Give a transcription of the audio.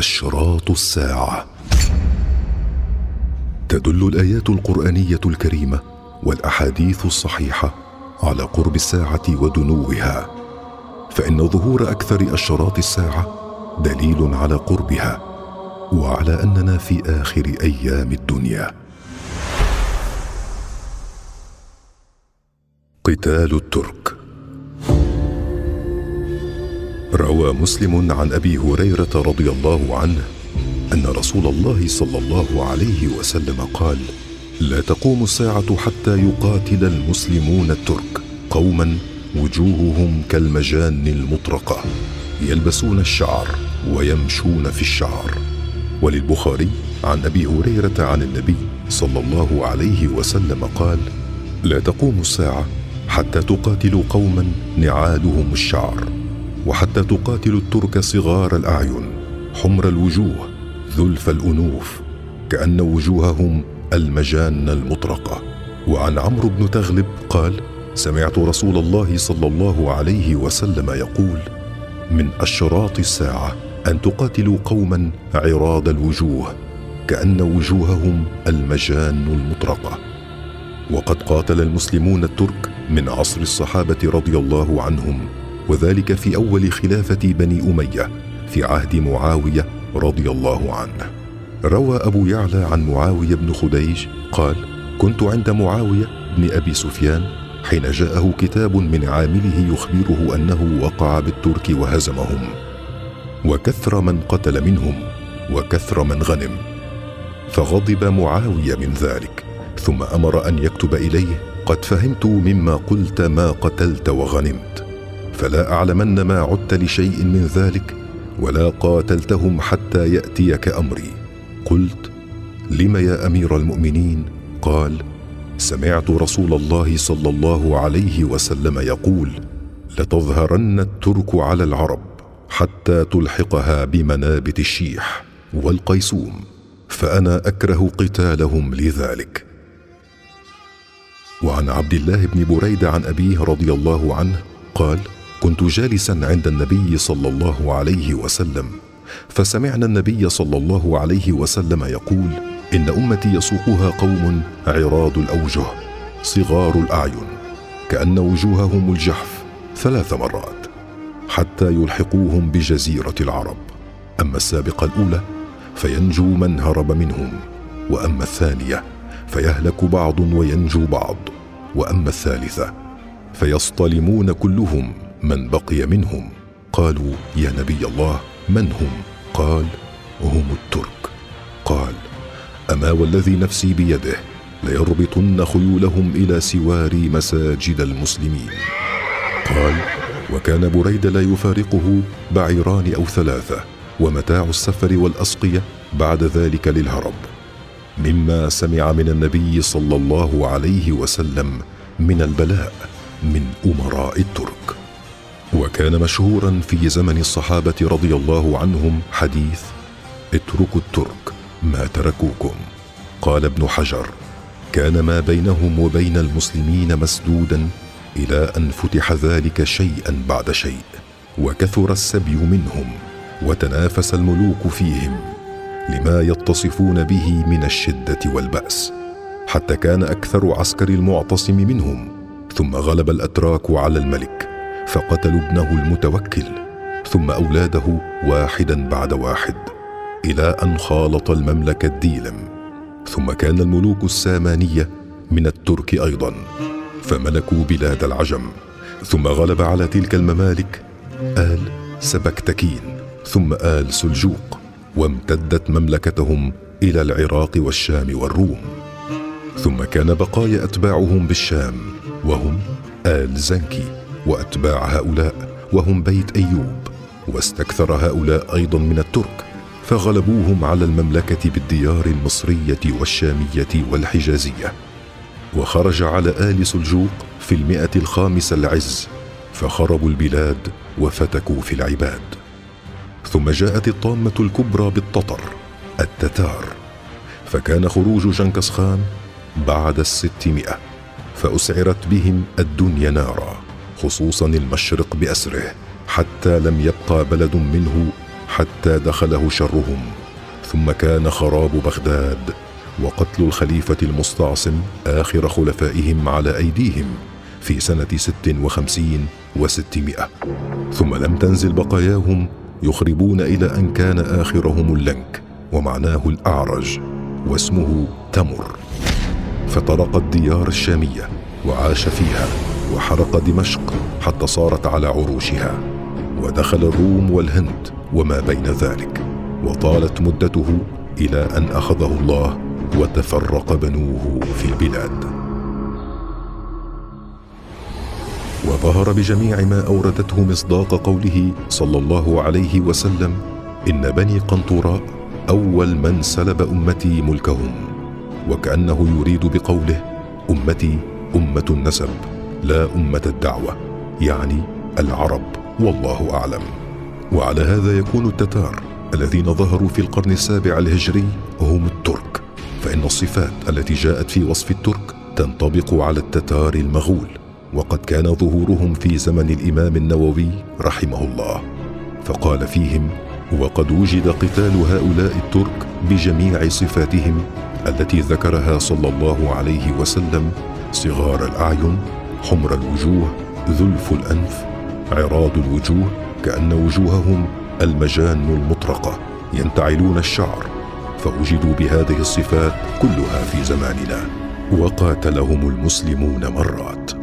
أشراط الساعة. تدل الآيات القرآنية الكريمة والأحاديث الصحيحة على قرب الساعة ودنوها. فإن ظهور أكثر أشراط الساعة دليل على قربها وعلى أننا في آخر أيام الدنيا. قتال الترك. روى مسلم عن أبي هريرة رضي الله عنه أن رسول الله صلى الله عليه وسلم قال لا تقوم الساعة حتى يقاتل المسلمون الترك. قوما وجوههم كالمجان المطرقة. يلبسون الشعر ويمشون في الشعر. وللبخاري عن أبي هريرة عن النبي صلى الله عليه وسلم قال لا تقوم الساعة حتى تقاتلوا قوما نعالهم الشعر. وحتى تقاتلوا الترك صغار الأعين حمر الوجوه ذلف الأنوف كأن وجوههم المجان المطرقة. وعن عمرو بن تغلب قال سمعت رسول الله صلى الله عليه وسلم يقول من أشراط الساعة أن تقاتلوا قوما عراض الوجوه كأن وجوههم المجان المطرقة. وقد قاتل المسلمون الترك من عصر الصحابة رضي الله عنهم. وذلك في أول خلافة بني أمية في عهد معاوية رضي الله عنه. روى أبو يعلى عن معاوية بن خديج قال كنت عند معاوية بن أبي سفيان حين جاءه كتاب من عامله يخبره أنه وقع بالترك وهزمهم وكثر من قتل منهم وكثر من غنم فغضب معاوية من ذلك ثم أمر أن يكتب إليه قد فهمت مما قلت ما قتلت وغنمت فلا أعلمن ما عدت لشيء من ذلك ولا قاتلتهم حتى يأتيك أمري. قلت لم يا أمير المؤمنين؟ قال سمعت رسول الله صلى الله عليه وسلم يقول لتظهرن الترك على العرب حتى تلحقها بمنابت الشيح والقيسوم فأنا أكره قتالهم لذلك. وعن عبد الله بن بريدة عن أبيه رضي الله عنه قال كنت جالسا عند النبي صلى الله عليه وسلم فسمعنا النبي صلى الله عليه وسلم يقول إن أمتي يسوقها قوم عراض الأوجه صغار الأعين كأن وجوههم الجحف ثلاث مرات حتى يلحقوهم بجزيرة العرب. أما السابقة الأولى فينجو من هرب منهم وأما الثانية فيهلك بعض وينجو بعض وأما الثالثة فيصطلمون كلهم من بقي منهم. قالوا يا نبي الله من هم؟ قال هم الترك. قال أما والذي نفسي بيده ليربطن خيولهم إلى سوار مساجد المسلمين. قال وكان بريد لا يفارقه بعيران أو ثلاثة ومتاع السفر والأسقية بعد ذلك للهرب. مما سمع من النبي صلى الله عليه وسلم من البلاء من أمراء الترك. وكان مشهورا في زمن الصحابة رضي الله عنهم حديث اتركوا الترك ما تركوكم. قال ابن حجر كان ما بينهم وبين المسلمين مسدودا إلى أن فتح ذلك شيئا بعد شيء وكثر السبي منهم وتنافس الملوك فيهم لما يتصفون به من الشدة والبأس حتى كان أكثر عسكر المعتصم منهم ثم غلب الأتراك على الملك فقتلوا ابنه المتوكل ثم أولاده واحدا بعد واحد إلى أن خالط المملكة الديلم ثم كان الملوك السامانية من الترك أيضا فملكوا بلاد العجم. ثم غلب على تلك الممالك آل سبكتكين ثم آل سلجوق وامتدت مملكتهم إلى العراق والشام والروم. ثم كان بقايا أتباعهم بالشام وهم آل زنكي. وأتباع هؤلاء وهم بيت أيوب واستكثر هؤلاء أيضا من الترك فغلبوهم على المملكة بالديار المصرية والشامية والحجازية. وخرج على آل سلجوق في المئة الخامسه العز فخربوا البلاد وفتكوا في العباد. ثم جاءت الطامة الكبرى بالتتر التتار. فكان خروج جنكس خان بعد الستمائة فأسعرت بهم الدنيا نارا. خصوصا المشرق بأسره حتى لم يبقى بلد منه حتى دخله شرهم. ثم كان خراب بغداد وقتل الخليفة المستعصم آخر خلفائهم على أيديهم في سنة ست وخمسين وستمائة. ثم لم تنزل بقاياهم يخربون إلى أن كان آخرهم اللنك ومعناه الأعرج واسمه تمر. فطرق الديار الشامية وعاش فيها. وحرق دمشق حتى صارت على عروشها. ودخل الروم والهند وما بين ذلك. وطالت مدته إلى أن أخذه الله وتفرق بنوه في البلاد. وظهر بجميع ما أوردته مصداق قوله صلى الله عليه وسلم إن بني قنطراء أول من سلب أمتي ملكهم وكأنه يريد بقوله أمتي أمة النسب. لا أمة الدعوة يعني العرب والله أعلم. وعلى هذا يكون التتار الذين ظهروا في القرن السابع الهجري هم الترك. فإن الصفات التي جاءت في وصف الترك تنطبق على التتار المغول وقد كان ظهورهم في زمن الإمام النووي رحمه الله. فقال فيهم وقد وجد قتال هؤلاء الترك بجميع صفاتهم التي ذكرها صلى الله عليه وسلم صغار الأعين حمر الوجوه ذلف الأنف عراض الوجوه كأن وجوههم المجان المطرقة ينتعلون الشعر. فوجدوا بهذه الصفات كلها في زماننا وقاتلهم المسلمون مرات.